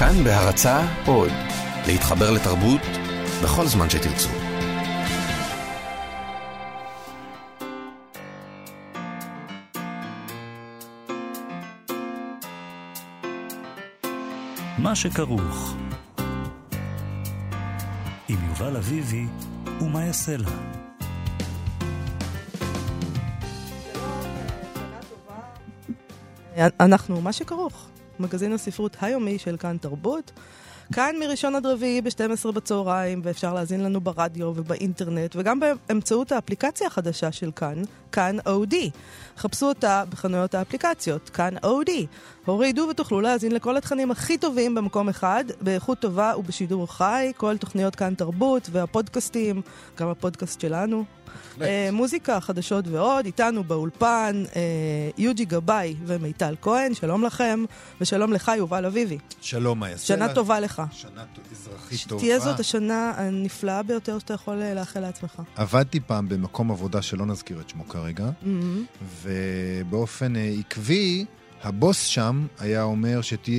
כאן בהרצה עוד, להתחבר לתרבות בכל זמן שתרצו. מה שכרוך עם יובל אביבי ומה יעשה לה. אנחנו מה שכרוך, מגזין הספרות היומי של כאן תרבות. כאן מראשון עד רביעי ב-12 בצהריים, ואפשר להאזין לנו ברדיו ובאינטרנט, וגם באמצעות האפליקציה החדשה של כאן, כאן אודי. חפשו אותה בחנויות האפליקציות, כאן אודי. הורידו ותוכלו להאזין לכל התכנים הכי טובים במקום אחד, באיכות טובה ובשידור חי, כל תוכניות כאן תרבות והפודקאסטים, גם הפודקאסט שלנו, מוזיקה, חדשות ועוד, איתנו באולפן אה, יוג'י גבאי ומיטל כהן, שלום לכם, ושלום לך יובל אביבי. שלום, מאיה. שנה טובה לך. שנה אזרחית טובה. שתהיה זאת השנה הנפלאה ביותר שאתה יכול אה, לאחל לעצמך. עבדתי פעם במקום עבודה שלא נזכיר את שמו כרגע, mm-hmm. ובאופן עקבי, הבוס שם היה אומר שתה,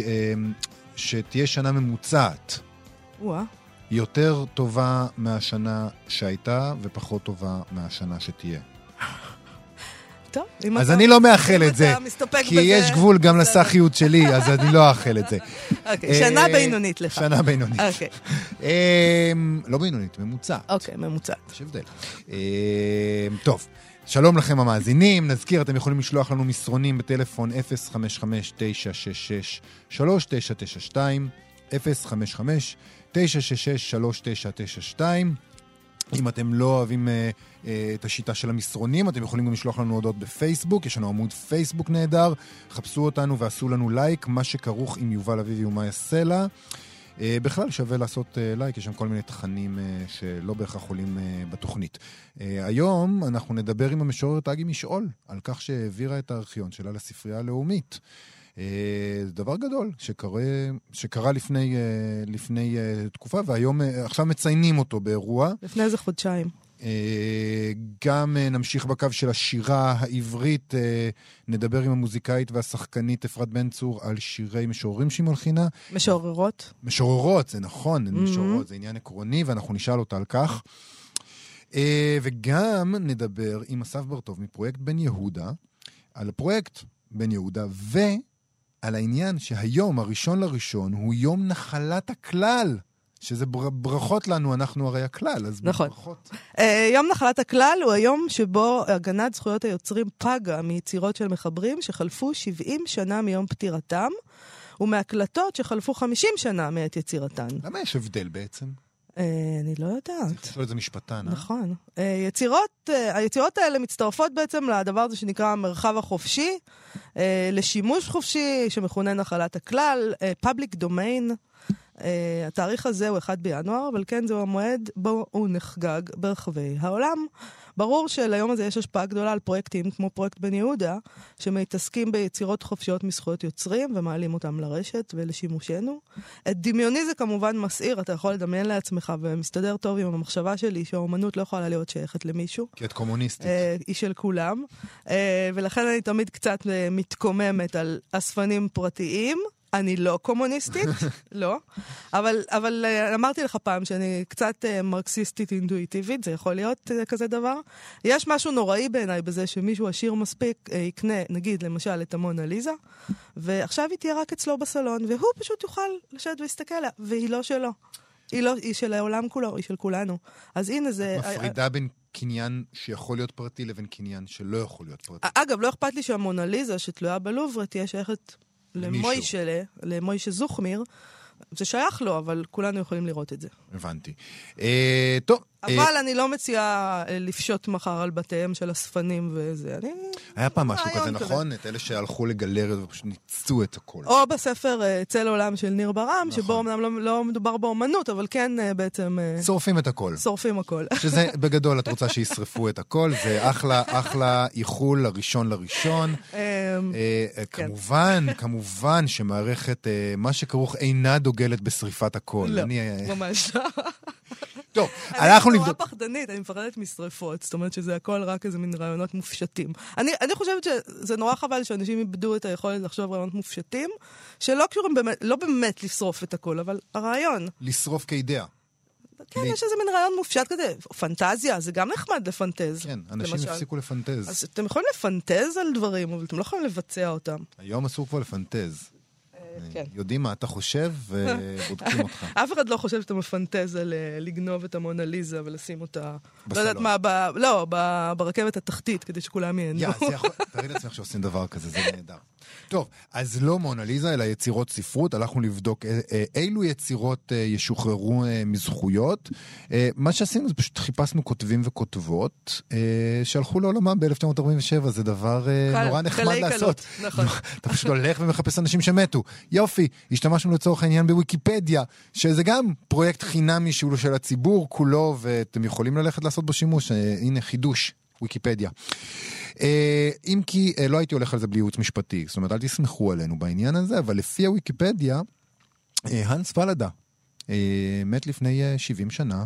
שתהיה שנה ממוצעת. וואה. יותר טובה מהשנה שהייתה ופחות טובה מהשנה שתהיה. טוב, אם אז אתה... אני לא מאחל את זה, כי בזה... יש גבול גם לסחיות שלי, אז אני לא אאחל את זה. אוקיי, שנה אה, בינונית לך. שנה בינונית. אוקיי. אמ, לא בינונית, ממוצעת. אוקיי, ממוצעת. יש הבדל. אמ, טוב. שלום לכם המאזינים, נזכיר, אתם יכולים לשלוח לנו מסרונים בטלפון 055-966-3992, 055 966-3992. אם אתם לא אוהבים uh, uh, את השיטה של המסרונים, אתם יכולים גם לשלוח לנו הודעות בפייסבוק, יש לנו עמוד פייסבוק נהדר, חפשו אותנו ועשו לנו לייק, מה שכרוך עם יובל אביבי ומאיה סלע. Uh, בכלל שווה לעשות uh, לייק, יש שם כל מיני תכנים uh, שלא בהכרח עולים uh, בתוכנית. Uh, היום אנחנו נדבר עם המשוררת אגי משעול, על כך שהעבירה את הארכיון שלה לספרייה הלאומית. אה, זה דבר גדול שקרה, שקרה לפני, אה, לפני אה, תקופה, והיום, עכשיו מציינים אותו באירוע. לפני איזה חודשיים. גם נמשיך בקו של השירה העברית, נדבר עם המוזיקאית והשחקנית אפרת בן צור על שירי משוררים שהיא מלחינה. משוררות. משוררות, זה נכון, mm-hmm. משוררות, זה עניין עקרוני, ואנחנו נשאל אותה על כך. וגם נדבר עם אסף ברטוב מפרויקט בן יהודה, על הפרויקט בן יהודה, ו... על העניין שהיום, הראשון לראשון, הוא יום נחלת הכלל. שזה בר... ברכות לנו, אנחנו הרי הכלל, אז נכון. ברכות. Uh, יום נחלת הכלל הוא היום שבו הגנת זכויות היוצרים פגה מיצירות של מחברים שחלפו 70 שנה מיום פטירתם, ומהקלטות שחלפו 50 שנה מעת יצירתן. למה יש הבדל בעצם? Uh, אני לא יודעת. צריך לשאול את זה משפטן, אה? נכון. Uh, יצירות, uh, היצירות האלה מצטרפות בעצם לדבר הזה שנקרא המרחב החופשי, לשימוש חופשי, שמכונה נחלת הכלל, public domain. Uh, התאריך הזה הוא 1 בינואר, אבל כן, זהו המועד בו הוא נחגג ברחבי העולם. ברור שליום הזה יש השפעה גדולה על פרויקטים כמו פרויקט בן יהודה, שמתעסקים ביצירות חופשיות מזכויות יוצרים ומעלים אותם לרשת ולשימושנו. את דמיוני זה כמובן מסעיר, אתה יכול לדמיין לעצמך ומסתדר טוב עם המחשבה שלי שהאומנות לא יכולה להיות שייכת למישהו. כי את קומוניסטית. אה, היא של כולם. אה, ולכן אני תמיד קצת מתקוממת על אספנים פרטיים. אני לא קומוניסטית, לא, אבל, אבל אה, אמרתי לך פעם שאני קצת אה, מרקסיסטית אינטואיטיבית, זה יכול להיות אה, כזה דבר. יש משהו נוראי בעיניי בזה שמישהו עשיר מספיק יקנה, נגיד, למשל, את המונה ליזה, ועכשיו היא תהיה רק אצלו בסלון, והוא פשוט יוכל לשבת ולהסתכל עליה, והיא לא שלו. היא לא, היא של העולם כולו, היא של כולנו. אז הנה זה... מפרידה בין קניין שיכול להיות פרטי לבין קניין שלא יכול להיות פרטי. אגב, לא אכפת לי שהמונליזה שתלויה בלוברה תהיה שייכת למוישה, למוישה זוכמיר. זה שייך לו, אבל כולנו יכולים לראות את זה. הבנתי. אה, טוב, אבל אה, אני לא מציעה אה, לפשוט מחר על בתיהם של אספנים וזה. אני... היה פעם משהו כזה, נכון? את אלה שהלכו לגלריות ופשוט ניצו את הכל. או בספר אה, צל עולם של ניר ברם, נכון. שבו אמנם לא, לא מדובר באומנות, אבל כן בעצם... שורפים את הכל. שורפים הכל. שזה, בגדול, את רוצה שישרפו את הכל, זה אחלה, אחלה איחול לראשון לראשון. אמ, כן. כמובן, כמובן שמערכת, מה שכרוך אינה דוגלת בשריפת הכל. לא, ממש לא. טוב, אנחנו אני נורא נבדוק. פחדנית, אני מפחדת משרפות, זאת אומרת שזה הכל רק איזה מין רעיונות מופשטים. אני, אני חושבת שזה נורא חבל שאנשים איבדו את היכולת לחשוב רעיונות מופשטים, שלא קשורים באמת, לא באמת לשרוף את הכל, אבל הרעיון. לשרוף כאידאה. כן, לי- יש איזה מין רעיון מופשט כזה, פנטזיה, זה גם נחמד לפנטז. כן, אנשים למשל. הפסיקו לפנטז. אז אתם יכולים לפנטז על דברים, אבל אתם לא יכולים לבצע אותם. היום אסור כבר לפנטז. כן. יודעים מה אתה חושב ובודקים אותך. אף אחד לא חושב שאתה מפנטז על אה, לגנוב את המונליזה ולשים אותה, לא בסלון. יודעת מה, ב, לא, ב, ברכבת התחתית, כדי שכולם ייהנו. יא, זה יכול... תארי לעצמך שעושים דבר כזה, זה נהדר. טוב, אז לא מונליזה, אלא יצירות ספרות. הלכנו לבדוק אה, אה, אילו יצירות אה, ישוחררו מזכויות. מה שעשינו זה פשוט חיפשנו כותבים וכותבות שהלכו לעולמם ב-1947. זה דבר קל, נורא נחמד לעשות. קלות, נכון. אתה פשוט הולך ומחפש אנשים שמתו. יופי, השתמשנו לצורך העניין בוויקיפדיה, שזה גם פרויקט חינמי שהוא של הציבור כולו, ואתם יכולים ללכת לעשות בו שימוש. הנה, חידוש, ויקיפדיה. אה, אם כי אה, לא הייתי הולך על זה בלי ייעוץ משפטי, זאת אומרת, אל תסמכו עלינו בעניין הזה, אבל לפי הוויקיפדיה, הנס פלדה אה, מת לפני אה, 70 שנה,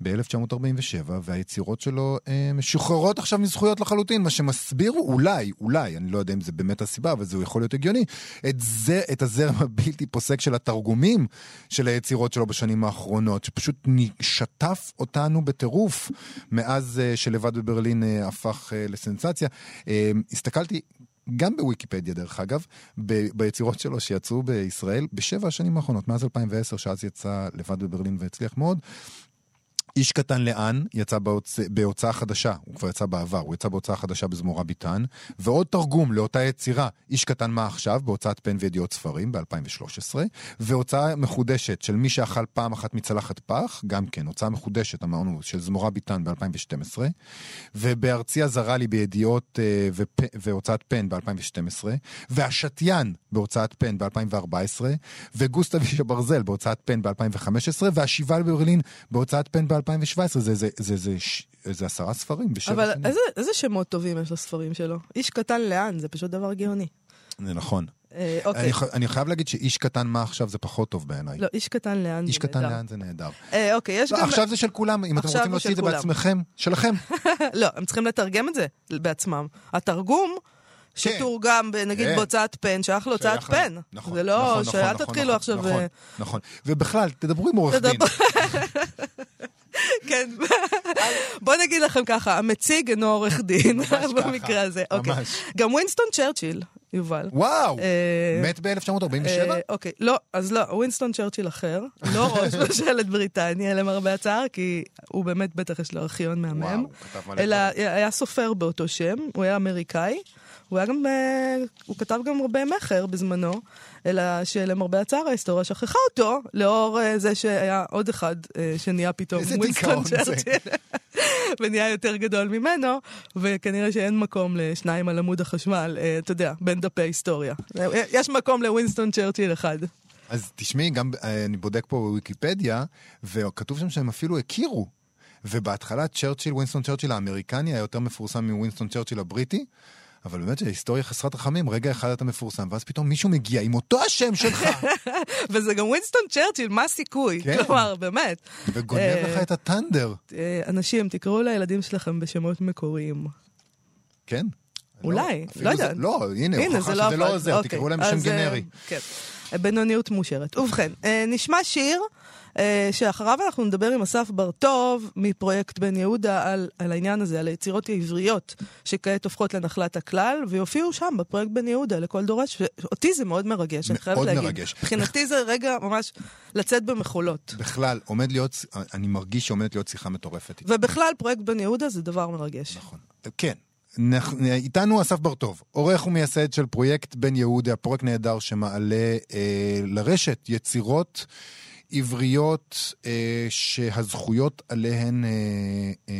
ב-1947, והיצירות שלו אה, משוחררות עכשיו מזכויות לחלוטין, מה שמסביר אולי, אולי, אני לא יודע אם זה באמת הסיבה, אבל זה יכול להיות הגיוני, את, זה, את הזרם הבלתי פוסק של התרגומים של היצירות שלו בשנים האחרונות, שפשוט שטף אותנו בטירוף מאז אה, שלבד בברלין אה, הפך אה, לסנסציה. אה, הסתכלתי גם בוויקיפדיה דרך אגב, ב- ביצירות שלו שיצאו בישראל בשבע השנים האחרונות, מאז 2010, שאז יצא לבד בברלין והצליח מאוד. איש קטן לאן יצא בהוצ... בהוצאה חדשה, הוא כבר יצא בעבר, הוא יצא בהוצאה חדשה בזמורה ביטן, ועוד תרגום לאותה יצירה, איש קטן מה עכשיו, בהוצאת פן וידיעות ספרים ב-2013, והוצאה מחודשת של מי שאכל פעם אחת מצלחת פח, גם כן, הוצאה מחודשת, אמרנו, של זמורה ביטן ב-2012, ובארצי הזרה לי בידיעות אה, ופ... והוצאת פן ב-2012, והשתיין בהוצאת פן ב-2014, וגוסטב איש הברזל בהוצאת פן ב-2015, והשיבה בברלין בהוצאת פן ב-2017. זה, זה, זה, זה, זה, ש- זה עשרה ספרים בשבע אבל שנים. איזה, איזה שמות טובים יש לספרים שלו? איש קטן לאן? זה פשוט דבר גאוני. זה נכון. אה, אוקיי. אני, אני חייב להגיד שאיש קטן מה עכשיו זה פחות טוב בעיניי. לא, איש קטן לאן איש זה קטן נהדר. לאן זה נהדר. אה, אוקיי, יש לא, גם... עכשיו זה של כולם, אם אתם רוצים להוציא את זה כולם. בעצמכם, שלכם. לא, הם צריכים לתרגם את זה בעצמם. התרגום... שתורגם, ב- נגיד כן. בהוצאת פן, שייך להוצאת פן. נכון, זה לא, נכון, נכון, שאל נכון, תתחילו נכון, עכשיו... נכון, אה, נכון. ובכלל, תדברו עם עורך דין. כן. בוא נגיד לכם ככה, המציג אינו עורך דין, במקרה הזה. אוקיי. ממש. גם ווינסטון צ'רצ'יל, יובל. וואו, אה, מת ב-1947? אה, אוקיי, לא, אז לא, ווינסטון צ'רצ'יל אחר, לא ראש ממשלת בריטניה, למרבה הצער, כי הוא באמת, בטח יש לו ארכיון מהמם. אלא. היה סופר באותו שם, הוא היה אמריקאי, הוא היה גם, אה, הוא כתב גם הרבה מכר בזמנו, אלא שלמרבה הצער ההיסטוריה שכחה אותו, לאור אה, זה שהיה עוד אחד אה, שנהיה פתאום ווינסטון. צ'רצ'יל, ונהיה יותר גדול ממנו, וכנראה שאין מקום לשניים על עמוד החשמל, אה, אתה יודע, בין דפי היסטוריה. יש מקום לווינסטון צ'רצ'יל אחד. אז תשמעי, גם אני בודק פה בוויקיפדיה, וכתוב שם שהם אפילו הכירו. ובהתחלה צ'רצ'יל, ווינסטון צ'רצ'יל האמריקני היה יותר מפורסם מווינסטון צ'רצ'יל הבריטי, אבל באמת שהיסטוריה חסרת רחמים, רגע אחד אתה מפורסם, ואז פתאום מישהו מגיע עם אותו השם שלך, וזה גם ווינסטון צ'רצ'יל, מה הסיכוי? כן. כלומר, באמת. וגונב אה, לך את הטנדר, אה, אנשים, תקראו לילדים שלכם בשמות מקוריים. כן? אולי, אפילו לא זה- יודעת. לא, הנה, הוכחה זה לא שזה לא. עוזר, אוקיי. תקראו להם בשם אז, אה, גנרי. כן. בינוניות מאושרת. ובכן, אה, נשמע שיר אה, שאחריו אנחנו נדבר עם אסף בר-טוב מפרויקט בן יהודה על, על העניין הזה, על היצירות העבריות שכעת הופכות לנחלת הכלל, ויופיעו שם בפרויקט בן יהודה לכל דורש. אותי זה מאוד מרגש, אני חייבת מאוד להגיד. מרגש. מבחינתי זה רגע ממש לצאת במחולות. בכלל, עומד להיות, אני מרגיש שעומדת להיות שיחה מטורפת. ובכלל, פרויקט בן יהודה זה דבר מרגש. נכון. כן. איתנו אסף בר-טוב, עורך ומייסד של פרויקט בן יהודה, פרויקט נהדר שמעלה אה, לרשת יצירות עבריות אה, שהזכויות עליהן אה, אה,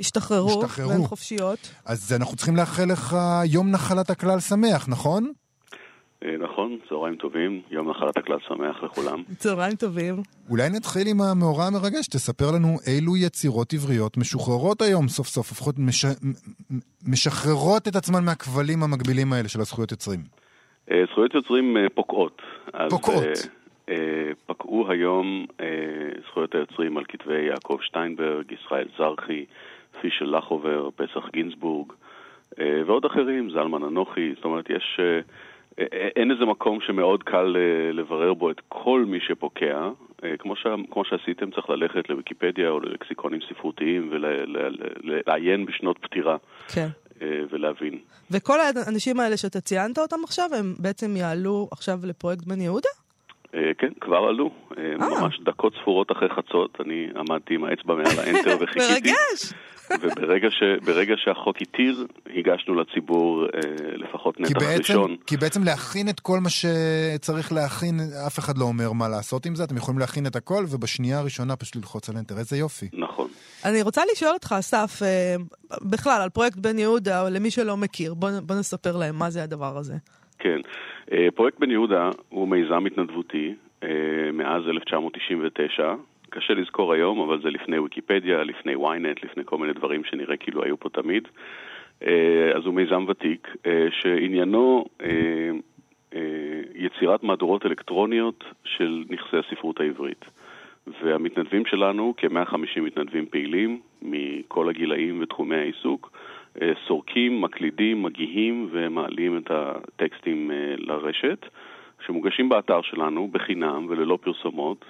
השתחררו. והן חופשיות. אז אנחנו צריכים לאחל לך יום נחלת הכלל שמח, נכון? אה, נכון, צהריים טובים, יום נחלת הכלל שמח לכולם. צהריים טובים. אולי נתחיל עם המאורע המרגש, תספר לנו אילו יצירות עבריות משוחררות היום סוף סוף, לפחות מש... משחררות את עצמן מהכבלים המקבילים האלה של הזכויות יוצרים. אה, זכויות יוצרים אה, פוקעות. אז, פוקעות. פקעו היום זכויות היוצרים על כתבי יעקב שטיינברג, ישראל זרחי, פישל לחובר, פסח גינזבורג ועוד אחרים, זלמן אנוכי, זאת אומרת, יש... אין איזה מקום שמאוד קל אה, לברר בו את כל מי שפוקע. אה, כמו, ש... כמו שעשיתם, צריך ללכת לוויקיפדיה או ללקסיקונים ספרותיים ולעיין בשנות פטירה. כן. אה, ולהבין. וכל האנשים האלה שאתה ציינת אותם עכשיו, הם בעצם יעלו עכשיו לפרויקט בן יהודה? כן, כבר עלו. ממש דקות ספורות אחרי חצות, אני עמדתי עם האצבע מעל האנטר וחיכיתי. מרגש! וברגע ש, ברגע שהחוק התיר, הגשנו לציבור אה, לפחות נתח בעצם, ראשון. כי בעצם להכין את כל מה שצריך להכין, אף אחד לא אומר מה לעשות עם זה, אתם יכולים להכין את הכל, ובשנייה הראשונה פשוט ללחוץ על אנטר. איזה יופי. נכון. אני רוצה לשאול אותך, אסף, אה, בכלל, על פרויקט בן יהודה, או למי שלא מכיר, בוא, בוא נספר להם מה זה הדבר הזה. כן. אה, פרויקט בן יהודה הוא מיזם התנדבותי אה, מאז 1999. קשה לזכור היום, אבל זה לפני ויקיפדיה, לפני ynet, לפני כל מיני דברים שנראה כאילו היו פה תמיד. אה, אז הוא מיזם ותיק, אה, שעניינו אה, יצירת מהדורות אלקטרוניות של נכסי הספרות העברית. והמתנדבים שלנו, כ-150 מתנדבים פעילים מכל הגילאים ותחומי העיסוק, סורקים, מקלידים, מגיהים ומעלים את הטקסטים לרשת, שמוגשים באתר שלנו בחינם וללא פרסומות,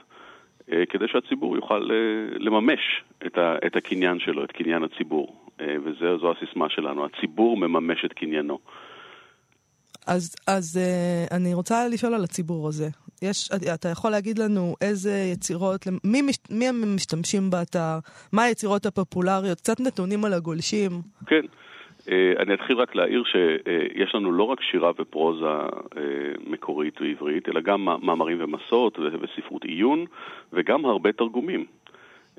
כדי שהציבור יוכל אה, לממש את, ה, את הקניין שלו, את קניין הציבור. אה, וזו הסיסמה שלנו, הציבור מממש את קניינו. אז, אז אני רוצה לשאול על הציבור הזה. יש, אתה יכול להגיד לנו איזה יצירות, מי, מי הם משתמשים באתר, מה היצירות הפופולריות, קצת נתונים על הגולשים. כן. אה, אני אתחיל רק להעיר שיש לנו לא רק שירה ופרוזה אה, מקורית ועברית, אלא גם מאמרים ומסעות וספרות עיון, וגם הרבה תרגומים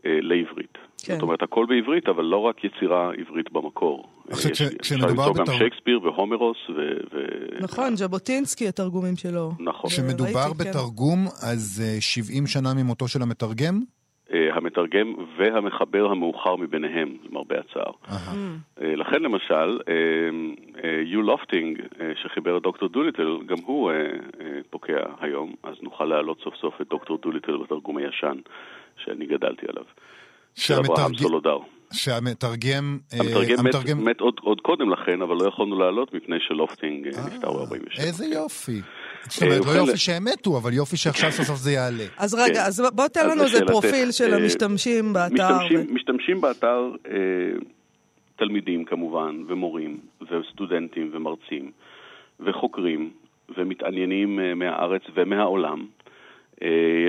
אה, לעברית. כן. זאת אומרת, הכל בעברית, אבל לא רק יצירה עברית במקור. עכשיו, כשמדובר בתר... גם שייקספיר והומרוס ו... ו... נכון, ז'בוטינסקי, התרגומים שלו. נכון. כשמדובר כן. בתרגום, אז 70 שנה ממותו של המתרגם? אה, המתרגם והמחבר המאוחר מביניהם, למרבה הצער. Uh-huh. לכן למשל, יו לופטינג, שחיבר את דוקטור דוליטל, גם הוא פוקע היום, אז נוכל להעלות סוף סוף את דוקטור דוליטל בתרגום הישן, שאני גדלתי עליו. סולודר. שהמתרגם... המתרגם, המתרגם... מת, מת עוד, עוד קודם לכן, אבל לא יכולנו לעלות מפני שלופטינג נפטר ב-47. איזה יופי. זאת אומרת, לא יופי שהם מתו, אבל יופי שעכשיו סוף סוף זה יעלה. אז רגע, כן. אז בוא תן לנו איזה פרופיל של אה, המשתמשים באתר. משתמשים באתר אה, תלמידים כמובן, ומורים, וסטודנטים, ומרצים, וחוקרים, ומתעניינים אה, מהארץ ומהעולם.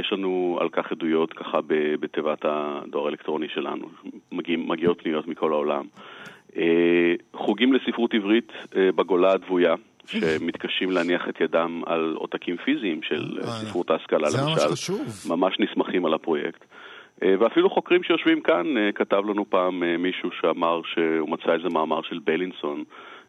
יש לנו על כך עדויות ככה בתיבת הדואר האלקטרוני שלנו, מגיעות פניות מכל העולם. חוגים לספרות עברית בגולה הדבויה, שמתקשים להניח את ידם על עותקים פיזיים של אה, ספרות ההשכלה, למשל. ממש. ממש נסמכים על הפרויקט. אה, ואפילו חוקרים שיושבים כאן, אה, כתב לנו פעם מישהו שאמר שהוא מצא איזה מאמר של בלינסון.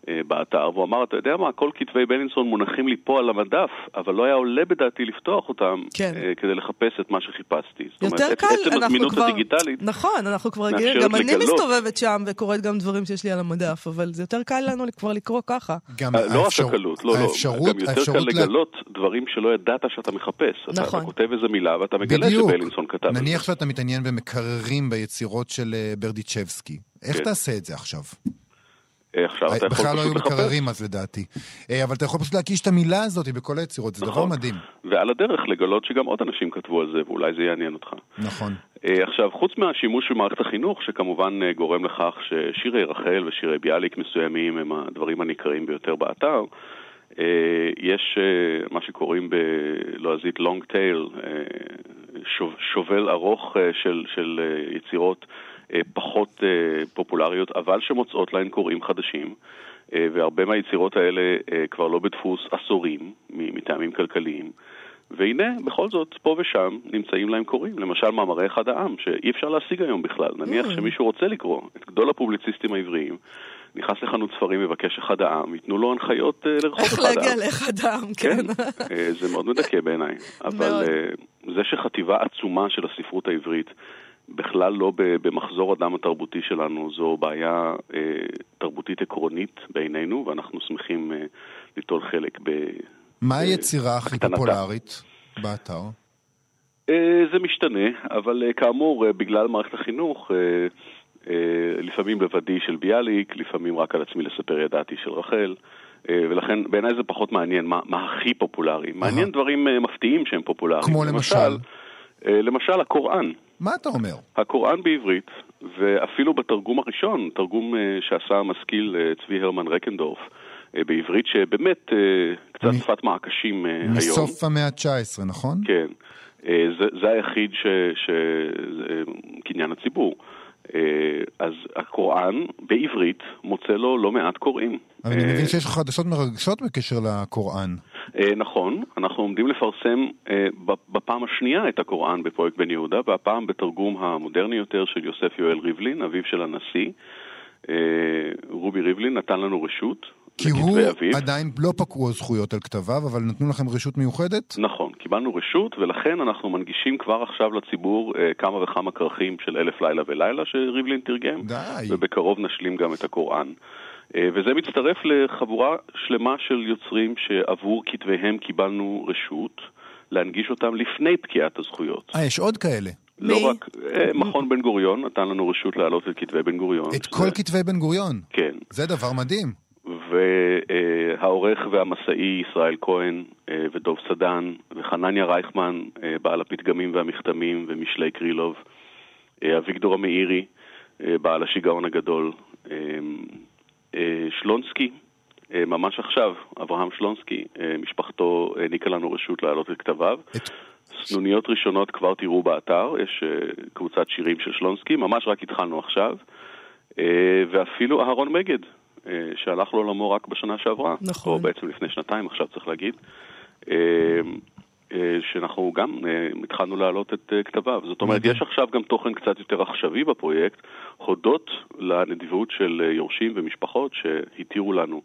אה, באתר, והוא אמר, אתה יודע מה, כל כתבי בלינסון מונחים לי פה על המדף, אבל לא היה עולה בדעתי לפתוח אותם כן. אה, כדי לחפש את מה שחיפשתי. יותר אומרת, קל, אנחנו כבר... הדיגיטלית נכון, אנחנו כבר רגילים, גם אני מסתובבת שם וקוראת גם דברים שיש לי על המדף, אבל זה יותר קל לנו כבר לקרוא ככה. גם אה, לא רק הקלות, לא, לא, גם יותר קל לגלות דברים שלא ידעת שאתה מחפש. נכון. אתה כותב איזה מילה ואתה מגלה שבלינסון כתב. נניח שאתה מתעניין במקררים ביצירות של ברדיצ'בסקי. איך כן. תעשה את זה עכשיו? אה, עכשיו אתה יכול פשוט לחפש. בכלל לא היו מקררים אז לדעתי. אה, אבל אתה יכול פשוט להקיש את המילה הזאת בכל היצירות, זה דבר נכון. מדהים. ועל הדרך לגלות שגם עוד אנשים כתבו על זה, ואולי זה יעניין אותך. נכון. אה, עכשיו, חוץ מהשימוש במערכת החינוך, שכמובן גורם לכך ששירי רחל ושירי ביאליק מסוימים הם הדברים הנקראים ביותר באתר, יש מה שקוראים בלועזית long tail, שובל ארוך של, של יצירות פחות אה, פופולריות, אבל שמוצאות להן קוראים חדשים. אה, והרבה מהיצירות האלה כבר לא בדפוס עשורים, מטעמים כלכליים. והנה, בכל זאת, פה ושם נמצאים להם קוראים. למשל, מאמרי אחד העם, שאי אפשר להשיג היום בכלל. נניח mm. שמישהו רוצה לקרוא את גדול הפובליציסטים העבריים, נכנס לחנות ספרים, מבקש אחד העם, ייתנו לו הנחיות לרחוב אחד העם. איך להגיע לאחד העם, כן. כן, זה מאוד מדכא בעיניי. אבל זה שחטיבה עצומה של הספרות העברית בכלל לא במחזור הדם התרבותי שלנו, זו בעיה אה, תרבותית עקרונית בעינינו, ואנחנו שמחים אה, ליטול חלק ב... מה היצירה הכי פופולרית באתר? אה, זה משתנה, אבל אה, כאמור, אה, בגלל מערכת החינוך, אה, אה, לפעמים לבדי של ביאליק, לפעמים רק על עצמי לספר ידעתי של רחל, אה, ולכן בעיניי זה פחות מעניין מה, מה הכי פופולרי. מעניין דברים אה, מפתיעים שהם פופולריים. כמו למשל? אה, למשל הקוראן. מה אתה אומר? הקוראן בעברית, ואפילו בתרגום הראשון, תרגום אה, שעשה המשכיל אה, צבי הרמן רקנדורף, אה, בעברית שבאמת קצת מ- שפת מעקשים היום. מסוף המאה ה-19, נכון? כן. זה, זה היחיד ש... ש... זה קניין הציבור. אה, אז הקוראן בעברית מוצא לו לא מעט קוראים. אבל אני אה, מבין שיש לך חדשות מרגשות בקשר לקוראן. אה, נכון, אנחנו עומדים לפרסם בפעם השנייה את הקוראן בפרויקט בן יהודה, והפעם בתרגום המודרני יותר של יוסף יואל ריבלין, אביו של הנשיא. רובי ריבלין נתן לנו רשות כי הוא אביו. עדיין לא פקעו הזכויות על כתביו, אבל נתנו לכם רשות מיוחדת? נכון, קיבלנו רשות, ולכן אנחנו מנגישים כבר עכשיו לציבור אה, כמה וכמה כרכים של אלף לילה ולילה שריבלין תרגם, די. ובקרוב נשלים גם את הקוראן. אה, וזה מצטרף לחבורה שלמה של יוצרים שעבור כתביהם קיבלנו רשות להנגיש אותם לפני פקיעת הזכויות. אה, יש עוד כאלה. לא מי? רק, אה, מכון בן גוריון נתן לנו רשות להעלות את כתבי בן גוריון. את כל זה- כתבי בן גוריון. כן. זה דבר מדהים. והעורך והמסאי ישראל כהן אה, ודוב סדן וחנניה רייכמן, אה, בעל הפתגמים והמכתמים ומשלי קרילוב, אה, אביגדור המאירי, בעל השיגעון הגדול, שלונסקי, ממש עכשיו, אברהם שלונסקי, משפחתו העניקה לנו רשות להעלות את כתביו. את- סנוניות ראשונות כבר תראו באתר, יש קבוצת שירים של שלונסקי, ממש רק התחלנו עכשיו, ואפילו אהרון מגד, שהלך לעולמו רק בשנה שעברה, נכון. או בעצם לפני שנתיים עכשיו צריך להגיד, אה, אה, שאנחנו גם אה, התחלנו להעלות את אה, כתביו. זאת אומרת. יש עכשיו גם תוכן קצת יותר עכשווי בפרויקט, הודות לנדיבות של אה, יורשים ומשפחות שהתירו לנו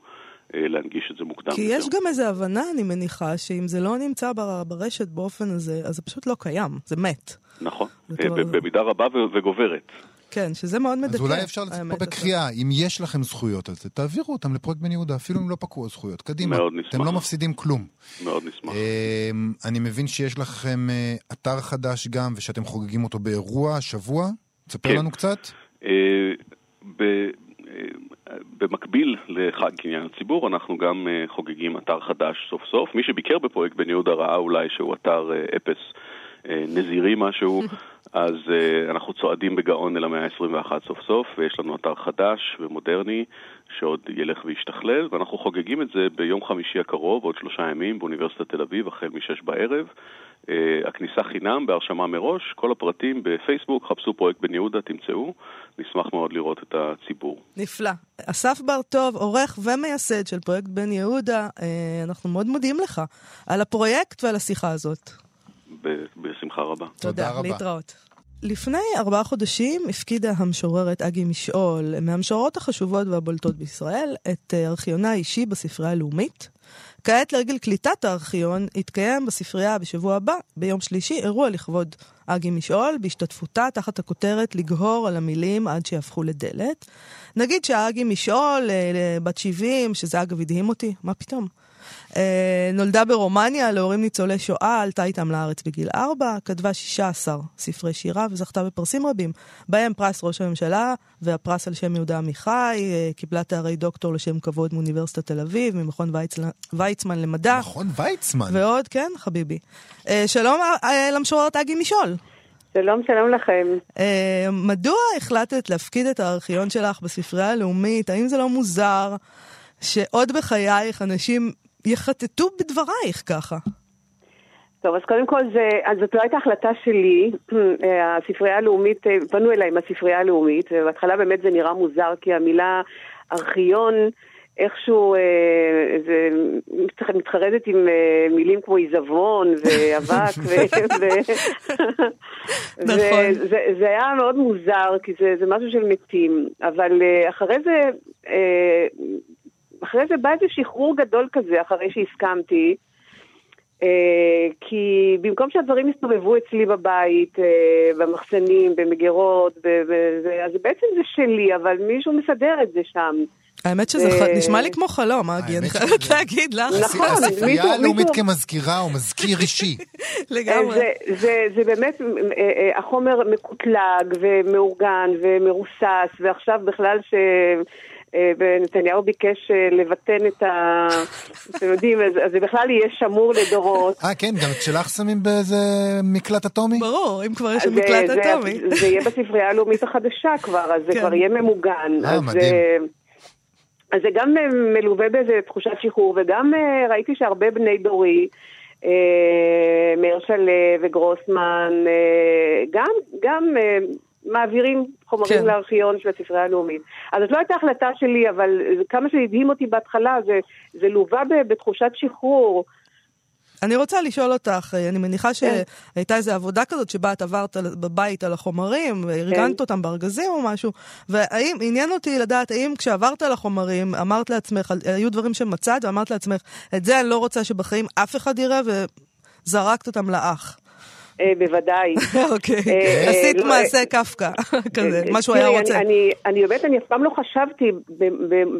אה, להנגיש את זה מוקדם כי יותר. יש גם איזו הבנה, אני מניחה, שאם זה לא נמצא בר- ברשת באופן הזה, אז זה פשוט לא קיים, זה מת. נכון, אה, במידה רבה וגוברת. כן, שזה מאוד מדכא. אז אולי אפשר לצאת פה. בקריאה, אם יש לכם זכויות על זה, תעבירו אותם לפרויקט בן יהודה, אפילו אם לא פקעו הזכויות. קדימה. מאוד נשמח. אתם לא מפסידים כלום. מאוד נשמח. אמ, אני מבין שיש לכם אה, אתר חדש גם, ושאתם חוגגים אותו באירוע, שבוע. תספר כן. לנו קצת. אה, ב- אה, במקביל לחג קניין הציבור, אנחנו גם חוגגים אתר חדש סוף סוף. מי שביקר בפרויקט בן יהודה ראה אולי שהוא אתר אפס נזירי משהו, אז אה, אנחנו צועדים בגאון אל המאה ה-21 סוף סוף, ויש לנו אתר חדש ומודרני שעוד ילך וישתכלל, ואנחנו חוגגים את זה ביום חמישי הקרוב, עוד שלושה ימים, באוניברסיטת תל אביב, החל משש בערב. Uh, הכניסה חינם בהרשמה מראש, כל הפרטים בפייסבוק, חפשו פרויקט בן יהודה, תמצאו, נשמח מאוד לראות את הציבור. נפלא. אסף בר-טוב, עורך ומייסד של פרויקט בן יהודה, אה, אנחנו מאוד מודים לך על הפרויקט ועל השיחה הזאת. ב- בשמחה רבה. תודה רבה. להתראות. לפני ארבעה חודשים הפקידה המשוררת אגי משעול, מהמשוררות החשובות והבולטות בישראל, את אה, ארכיונה האישי בספרייה הלאומית. כעת לרגל קליטת הארכיון, יתקיים בספרייה בשבוע הבא, ביום שלישי, אירוע לכבוד אגי משעול, בהשתתפותה תחת הכותרת לגהור על המילים עד שיהפכו לדלת. נגיד שהאגי משעול, אה, בת 70, שזה אגב הדהים אותי, מה פתאום? אה, נולדה ברומניה להורים ניצולי שואה, עלתה איתם לארץ בגיל ארבע, כתבה 16 ספרי שירה וזכתה בפרסים רבים, בהם פרס ראש הממשלה והפרס על שם יהודה עמיחי, אה, קיבלה תארי דוקטור לשם כבוד מאוניברסיטת תל אביב, ממכון ויצל- ויצמן למדע, מכון ויצמן. ועוד, כן, חביבי. אה, שלום למשוררת אגי משעול. שלום, שלום לכם. אה, מדוע החלטת להפקיד את הארכיון שלך בספרייה הלאומית? האם זה לא מוזר שעוד בחייך אנשים יחטטו בדברייך ככה? טוב, אז קודם כל, זה, אז זאת לא הייתה החלטה שלי. אה, הספרייה הלאומית, אה, פנו אליי עם הספרייה הלאומית, ובהתחלה באמת זה נראה מוזר, כי המילה ארכיון, איכשהו, אה, זה מתח- מתחרדת עם אה, מילים כמו עיזבון ואבק. ו, ו, נכון. זה, זה היה מאוד מוזר, כי זה, זה משהו של מתים. אבל אה, אחרי זה, אה, אחרי זה בא איזה שחרור גדול כזה, אחרי שהסכמתי. אה, כי במקום שהדברים יסתובבו אצלי בבית, אה, במחסנים, במגירות, אז בעצם זה שלי, אבל מישהו מסדר את זה שם. האמת שזה אה, נשמע לי כמו חלום, אגי, אני חייבת להגיד לך. נכון, הספרייה מישהו- הלאומית כמזכירה או מזכיר אישי. לגמרי. זה, זה, זה באמת, החומר מקוטלג ומאורגן ומרוסס, ועכשיו בכלל ש... אה, ונתניהו ביקש אה, לבטן את ה... אתם יודעים, אז אז זה בכלל יהיה שמור לדורות. אה, כן, גם את שלך שמים באיזה מקלט אטומי? ברור, אם כבר יש שם זה- מקלט זה- אטומי. זה יהיה בספרייה הלאומית החדשה כבר, אז זה כן. כבר יהיה ממוגן. אה, אז, מדהים. אה, אז זה גם אה, מלווה באיזה תחושת שחרור, וגם אה, ראיתי שהרבה בני דורי, אה, מאיר שלו וגרוסמן, אה, גם, גם אה, מעבירים חומרים כן. לארכיון של הספרייה הלאומית. אז זאת לא הייתה החלטה שלי, אבל כמה שהדהים אותי בהתחלה, זה, זה לווה בתחושת שחרור. אני רוצה לשאול אותך, אה, אני מניחה כן. שהייתה איזו עבודה כזאת שבה את עברת בבית על החומרים, כן. וארגנת אותם בארגזים או משהו, והאם, עניין אותי לדעת, האם כשעברת על החומרים, אמרת לעצמך, היו דברים שמצאת, ואמרת לעצמך, את זה אני לא רוצה שבחיים אף אחד יראה, וזרקת אותם לאח. אה, בוודאי. אוקיי, אה, עשית לא, מעשה אה, קפקא, כזה, מה שהוא היה רוצה. אני, באמת, אני אף פעם לא חשבתי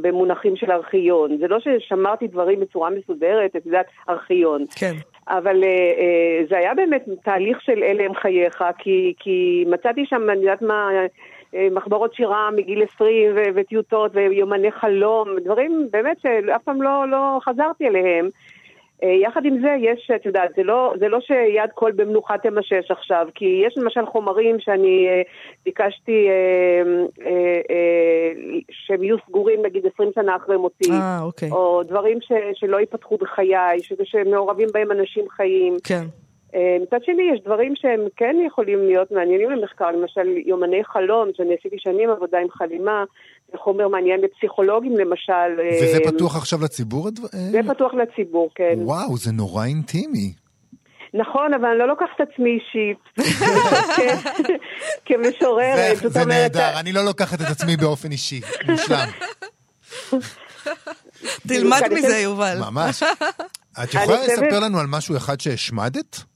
במונחים של ארכיון. זה לא ששמרתי דברים בצורה מסודרת, את יודעת, ארכיון. כן. אבל זה היה באמת תהליך של אלה הם חייך, כי, מצאתי שם, אני יודעת מה, מחברות שירה מגיל 20 ו- וטיוטות ויומני חלום, דברים באמת שאף פעם לא, לא חזרתי אליהם. אה, יחד עם זה יש, את יודעת, זה לא, זה לא שיד כל במנוחה תמשש עכשיו, כי יש למשל חומרים שאני אה, ביקשתי אה, אה, אה, שהם יהיו סגורים נגיד 20 שנה אחרי מותי, אה, אוקיי. או דברים ש, שלא ייפתחו בחיי, ש, שמעורבים בהם אנשים חיים. כן. אה, מצד שני, יש דברים שהם כן יכולים להיות מעניינים למחקר, למשל יומני חלום, שאני עשיתי שנים עבודה עם חלימה, זה חומר מעניין לפסיכולוגים למשל. אה, וזה פתוח עכשיו לציבור? אה? זה פתוח לציבור, כן. וואו, זה נורא אינטימי. נכון, אבל אני לא לוקחת את עצמי אישית. כמשוררת, זה-. נהדר, אני לא לוקחת את עצמי באופן אישי. מושלם. תלמד מזה, יובל. ממש. את יכולה לספר לנו על משהו אחד שהשמדת?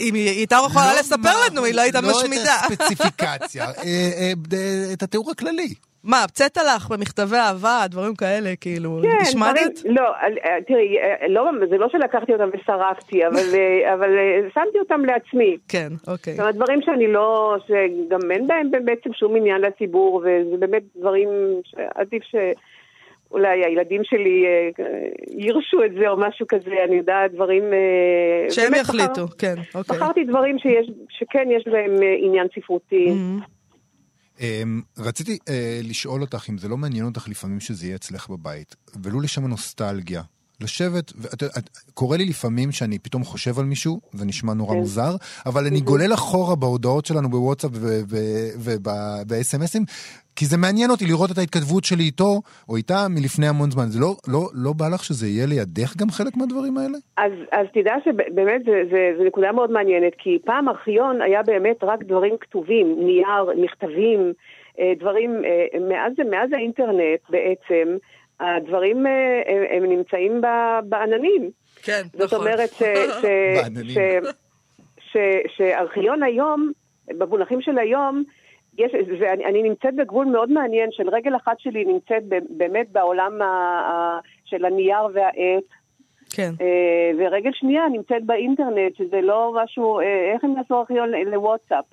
אם היא הייתה יכולה לא לספר מה- לנו, היא לא הייתה משמידה. לא את הספציפיקציה, אה, אה, ד- את התיאור הכללי. מה, המצאת לך במכתבי אהבה, דברים כאלה, כאילו, כן, השמדת? דברים- לא, אה, תראי, אה, לא, זה לא שלקחתי אותם ושרפתי, אבל, אה, אבל אה, שמתי אותם לעצמי. כן, אוקיי. זאת אומרת, דברים שאני לא, שגם אין בהם בעצם שום עניין לציבור, וזה באמת דברים שעדיף שאולי הילדים שלי אה, ירשו את זה או משהו כזה, אני יודעת, דברים... אה, שהם יחליטו, בחר- כן, אוקיי. בחרתי דברים שיש, שכן יש בהם אה, עניין ספרותי. Mhm. אמ, רציתי אה, לשאול אותך אם זה לא מעניין אותך לפעמים שזה יהיה אצלך בבית, ולו לשם הנוסטלגיה. לשבת, ואת- את- קורה לי לפעמים שאני פתאום חושב על מישהו, זה נשמע נורא כן. מוזר, אבל אני גולל אחורה בהודעות שלנו בוואטסאפ ובאס.אם.אסים, כי זה מעניין אותי לראות את ההתכתבות שלי איתו, או איתה, מלפני המון זמן. זה לא, לא, לא בא לך שזה יהיה לידך גם חלק מהדברים האלה? אז, אז תדע שבאמת זו נקודה מאוד מעניינת, כי פעם ארכיון היה באמת רק דברים כתובים, נייר, מכתבים, אה, דברים, אה, מאז, מאז האינטרנט בעצם, הדברים אה, הם, הם נמצאים ב- בעננים. כן, זאת נכון. אומרת ש, ש. ש, ש, שארכיון היום, במונחים של היום, יש, ואני אני נמצאת בגבול מאוד מעניין של רגל אחת שלי נמצאת ב- באמת בעולם ה, ה, של הנייר והעט, כן. אה, ורגל שנייה נמצאת באינטרנט, שזה לא משהו, אה, איך הם יעשו ארכיון ל- לוואטסאפ?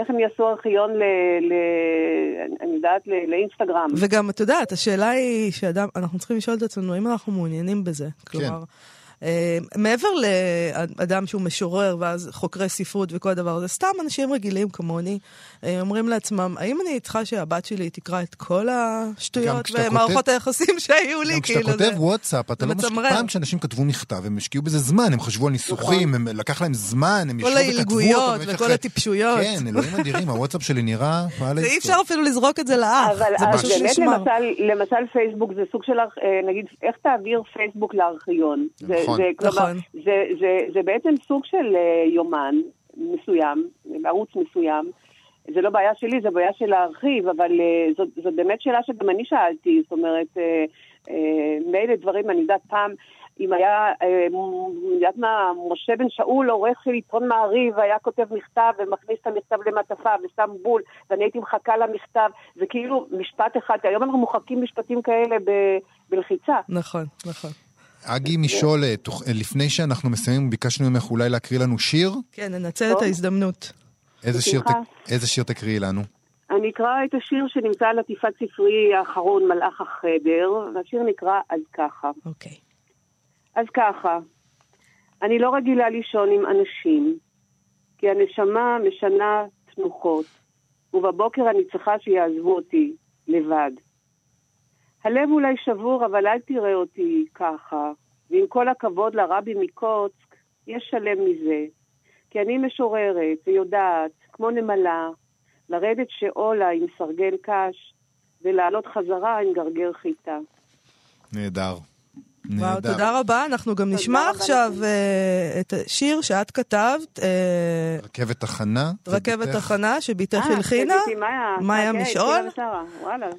איך הם יעשו ארכיון ל... ל אני יודעת, ל- לאינסטגרם? וגם, את יודעת, השאלה היא שאדם, אנחנו צריכים לשאול את עצמנו אם אנחנו מעוניינים בזה. כלומר, אה, מעבר לאדם שהוא משורר, ואז חוקרי ספרות וכל הדבר הזה, סתם אנשים רגילים כמוני, אה, אומרים לעצמם, האם אני איתך שהבת שלי תקרא את כל השטויות ומערכות כותב- היחסים שהיו לי? גם כשאתה כאילו, כותב זה- וואטסאפ, אתה לא משקיע... פעם כשאנשים כתבו מכתב, הם השקיעו בזה זמן, הם חשבו על ניסוחים, הם לקח להם זמן, הם כל ישבו וכתבו אותו ההילגויות במשך- וכל הטיפשויות. כן, אלוהים אדירים, הוואטסאפ שלי נראה... אי אפשר אפילו לזרוק את זה לאח. אבל זה אז משהו באמת שנשמר. למשל, למשל פייסבוק זה סוג של, אה, נגיד, איך תעביר פייסבוק לארכיון? זה- נכון. זה, כלומר, נכון. זה, זה, זה בעצם סוג של אה, יומן מסוים, ערוץ מסוים. זה לא בעיה שלי, זה בעיה של להרחיב, אבל אה, זאת, זאת באמת שאלה שגם אני שאלתי, זאת אומרת, אה, אה, מילא דברים, אני יודעת, פעם, אם היה, אה, יודעת מה, משה בן שאול, עורך של עיתון מעריב, היה כותב מכתב ומכניס את המכתב למעטפה ושם בול, ואני הייתי מחכה למכתב, זה כאילו משפט אחד, היום אנחנו מוחקים משפטים כאלה ב- בלחיצה. נכון, נכון. אגי משול, אה, אה, לפני שאנחנו מסיימים, ביקשנו ממך אולי להקריא לנו שיר. כן, ננצל את. ההזדמנות. איזה שיר, בשמחה. ת- איזה שיר תקריאי לנו? אני אקרא את השיר שנמצא על עטיפת ספרי האחרון, מלאך החדר, והשיר נקרא אז ככה. אוקיי. אז ככה, אני לא רגילה לישון עם אנשים, כי הנשמה משנה תנוחות, ובבוקר אני צריכה שיעזבו אותי לבד. הלב אולי שבור, אבל אל תראה אותי ככה, ועם כל הכבוד לרבי מקוצק, יש שלם מזה. כי אני משוררת ויודעת, כמו נמלה, לרדת שאולה עם סרגל קש, ולעלות חזרה עם גרגר חיטה. נהדר. וואו. תודה רבה. אנחנו גם נשמע עכשיו. אה, את השיר שאת כתבת, אה, רכבת תחנה. רכבת. תחנה, שבתך אה, הלחינה. מאיה, משעול?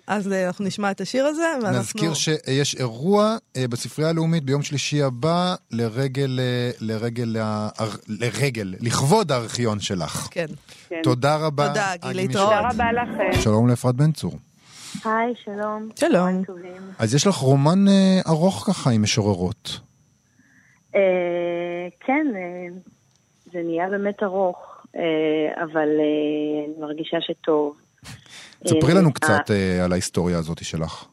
אז אנחנו נשמע את השיר הזה, ואנחנו... נזכיר שיש אירוע בספרייה הלאומית ביום שלישי הבא לרגל, לרגל, לרגל, לכבוד הארכיון שלך. כן. כן. תודה רבה. תודה, אגי גיל, משעול. להתראות. תודה רבה לכם. שלום לאפרת בן צור. היי, שלום. שלום. אז יש לך רומן אה, ארוך ככה עם משוררות. אה, כן, אה, זה נהיה באמת ארוך, אה, אבל אה, אני מרגישה שטוב. ספרי אה, לנו אה, קצת אה, על ההיסטוריה הזאת שלך.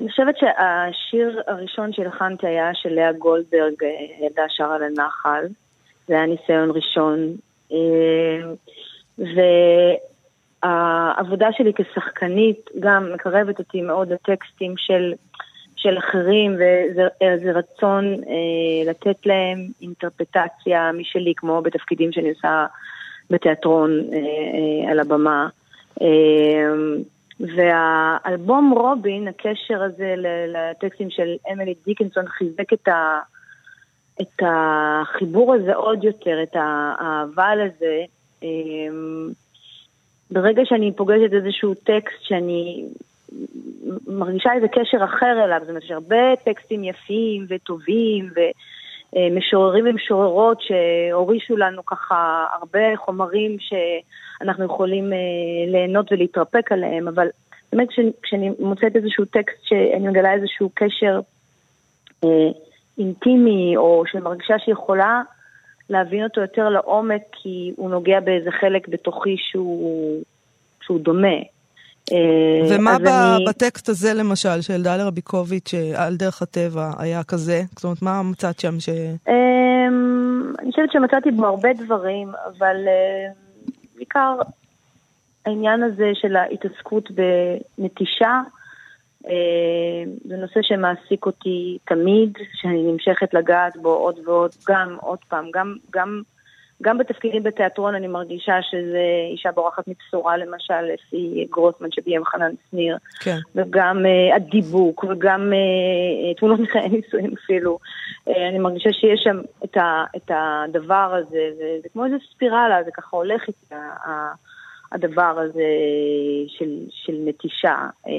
אני חושבת שהשיר הראשון שהלחנתי היה של לאה גולדברג, ילדה שרה לנחל. זה היה ניסיון ראשון. אה, והעבודה שלי כשחקנית גם מקרבת אותי מאוד לטקסטים של, של אחרים, וזה זה רצון אה, לתת להם אינטרפטציה משלי, כמו בתפקידים שאני עושה בתיאטרון אה, אה, על הבמה. אה, והאלבום רובין, הקשר הזה לטקסטים של אמילי דיקנסון, חיזק את, ה, את החיבור הזה עוד יותר, את האהבה לזה. ברגע שאני פוגשת איזשהו טקסט שאני מרגישה איזה קשר אחר אליו, זאת אומרת, יש הרבה טקסטים יפים וטובים ומשוררים ומשוררות שהורישו לנו ככה הרבה חומרים שאנחנו יכולים אה, ליהנות ולהתרפק עליהם, אבל באמת כשאני, מוצאת איזשהו טקסט שאני מגלה איזשהו קשר אה, אינטימי, או שמרגישה שיכולה להבין אותו יותר לעומק, כי הוא נוגע באיזה חלק בתוכי שהוא, שהוא דומה. אה, ומה ב- אני- בטקסט הזה, למשל, של דליה רביקוביץ', אה, על דרך הטבע, היה כזה? זאת אומרת, מה מצאת שם ש... אמ, אני חושבת שמצאתי בו הרבה דברים, אבל אה, בעיקר העניין הזה של ההתעסקות בנטישה, זה נושא שמעסיק אותי תמיד, שאני נמשכת לגעת בו עוד ועוד, גם, עוד פעם, גם, גם, גם בתפקידים בתיאטרון אני מרגישה שזה אישה בורחת מבשורה, למשל, לפי גרוסמן שביים חנן שניר. כן. וגם uh, הדיבוק, וגם uh, תמונות מחיי נישואים אפילו. Uh, אני מרגישה שיש שם את, ה, את הדבר הזה, וזה כמו איזה ספירלה, זה ככה הולך איתי, הדבר הזה של, של נטישה. Uh,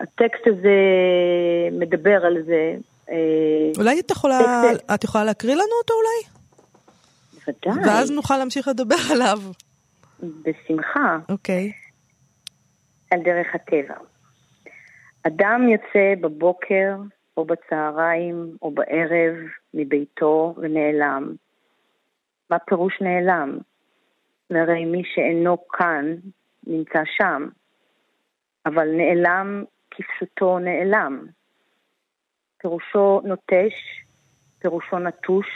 הטקסט הזה מדבר על זה. Uh, אולי את יכולה, את יכולה להקריא לנו אותו אולי? בוודאי, ואז נוכל להמשיך לדבר עליו. בשמחה. אוקיי. על דרך הטבע. אדם יוצא בבוקר או בצהריים או בערב מביתו ונעלם. מה פירוש נעלם? והרי מי שאינו כאן נמצא שם, אבל נעלם כפשוטו נעלם. פירושו נוטש, פירושו נטוש,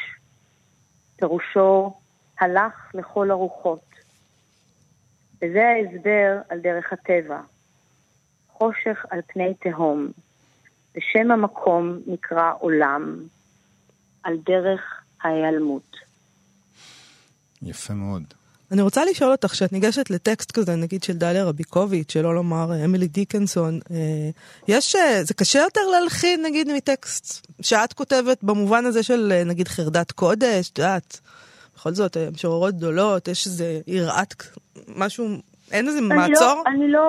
פירושו הלך לכל הרוחות. וזה ההסבר על דרך הטבע. חושך על פני תהום. ושם המקום נקרא עולם, על דרך ההיעלמות. יפה מאוד. אני רוצה לשאול אותך, כשאת ניגשת לטקסט כזה, נגיד של דליה רביקוביץ', שלא לומר אה, אמילי דיקנסון, אה, יש, אה, זה קשה יותר להלחין נגיד מטקסט שאת כותבת במובן הזה של נגיד חרדת קודש, את יודעת, בכל זאת, משוררות גדולות, יש איזה יראת, משהו, אין איזה אני מעצור? לא, אני לא,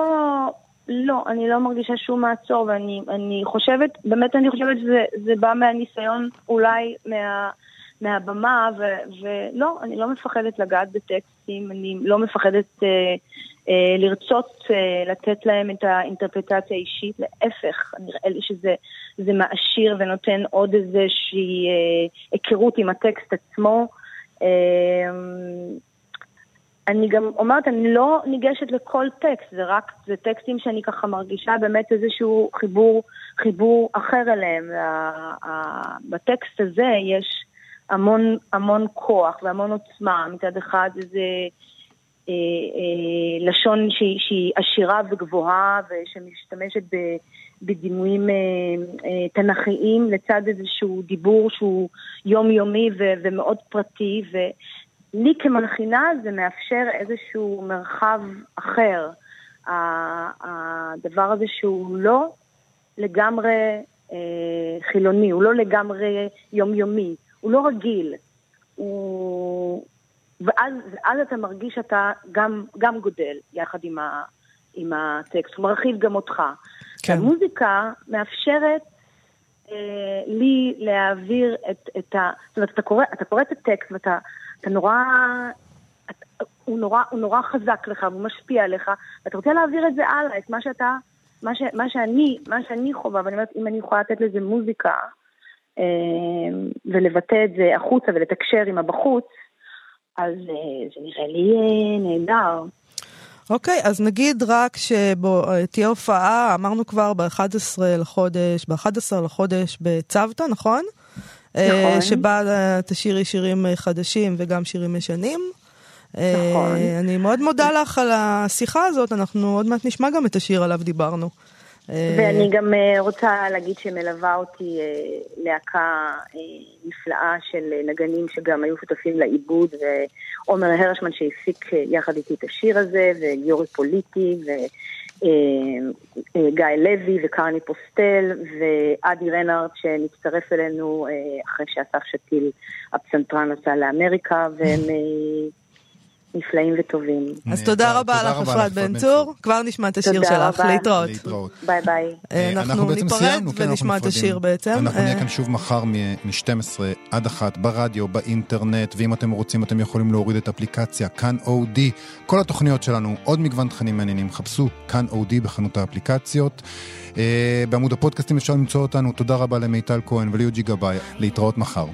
לא, אני לא מרגישה שום מעצור, ואני אני חושבת, באמת אני חושבת שזה בא מהניסיון אולי מה, מהבמה, ו, ולא, אני לא מפחדת לגעת בטקסטים, אני לא מפחדת אה, אה, לרצות אה, לתת להם את האינטרפטציה האישית, להפך, נראה לי שזה מעשיר ונותן עוד איזושהי אה, היכרות עם הטקסט עצמו. אה, אני גם אומרת, אני לא ניגשת לכל טקסט, זה רק, זה טקסטים שאני ככה מרגישה באמת איזשהו חיבור, חיבור אחר אליהם. בטקסט הזה יש המון, המון כוח והמון עוצמה. מצד אחד זה אה, אה, לשון שהיא, שהיא עשירה וגבוהה ושמשתמשת ב, בדימויים אה, אה, תנכיים לצד איזשהו דיבור שהוא יומיומי ו, ומאוד פרטי. ו, לי כמנחינה זה מאפשר איזשהו מרחב אחר. הדבר הזה שהוא לא לגמרי אה, חילוני, הוא לא לגמרי יומיומי, הוא לא רגיל. הוא... ואז, ואז אתה מרגיש שאתה גם, גם גודל יחד עם, ה, עם הטקסט, הוא מרחיב גם אותך. כן. המוזיקה מאפשרת אה, לי להעביר את, את ה... זאת אומרת, אתה קורא, אתה קורא את הטקסט ואתה אתה נורא... הוא נורא, הוא נורא חזק לך והוא משפיע עליך, ואתה רוצה להעביר את זה הלאה, את מה שאתה, מה, ש, מה שאני, מה שאני חווה, ואני אומרת, אם אני יכולה לתת לזה מוזיקה, ולבטא את זה החוצה ולתקשר עם הבחוץ, אז אה, זה נראה לי אה, נהדר. אוקיי, okay, אז נגיד רק שתהיה הופעה, אמרנו כבר ב-11 לחודש, ב-11 לחודש בצוותא, נכון? נכון. שבה תשאירי שירים חדשים וגם שירים ישנים. נכון. אני מאוד מודה לך על השיחה הזאת, אנחנו עוד מעט נשמע גם את השיר עליו דיברנו. ואני גם רוצה להגיד שמלווה אותי להקה נפלאה של נגנים שגם היו שותפים לעיבוד, ועומר הרשמן שהפיק יחד איתי את השיר הזה, וגיורי פוליטי, ו... אה, אה, גיא לוי וקרני פוסטל ואדי רנארט שנצטרף אלינו אה, אחרי שאסף שתיל הפסנתרן נסע לאמריקה והם נפלאים וטובים. אז תודה רבה לך אפרת בן צור, כבר נשמע את השיר שלך, להתראות. ביי ביי. אנחנו ניפרד ונשמע את השיר בעצם. אנחנו נהיה כאן שוב מחר מ-12 עד 1 ברדיו, באינטרנט, ואם אתם רוצים אתם יכולים להוריד את אפליקציה כאן אודי. כל התוכניות שלנו, עוד מגוון תכנים מעניינים, חפשו כאן אודי בחנות האפליקציות. בעמוד הפודקאסטים אפשר למצוא אותנו, תודה רבה למיטל כהן וליוג'י גבאי, להתראות מחר.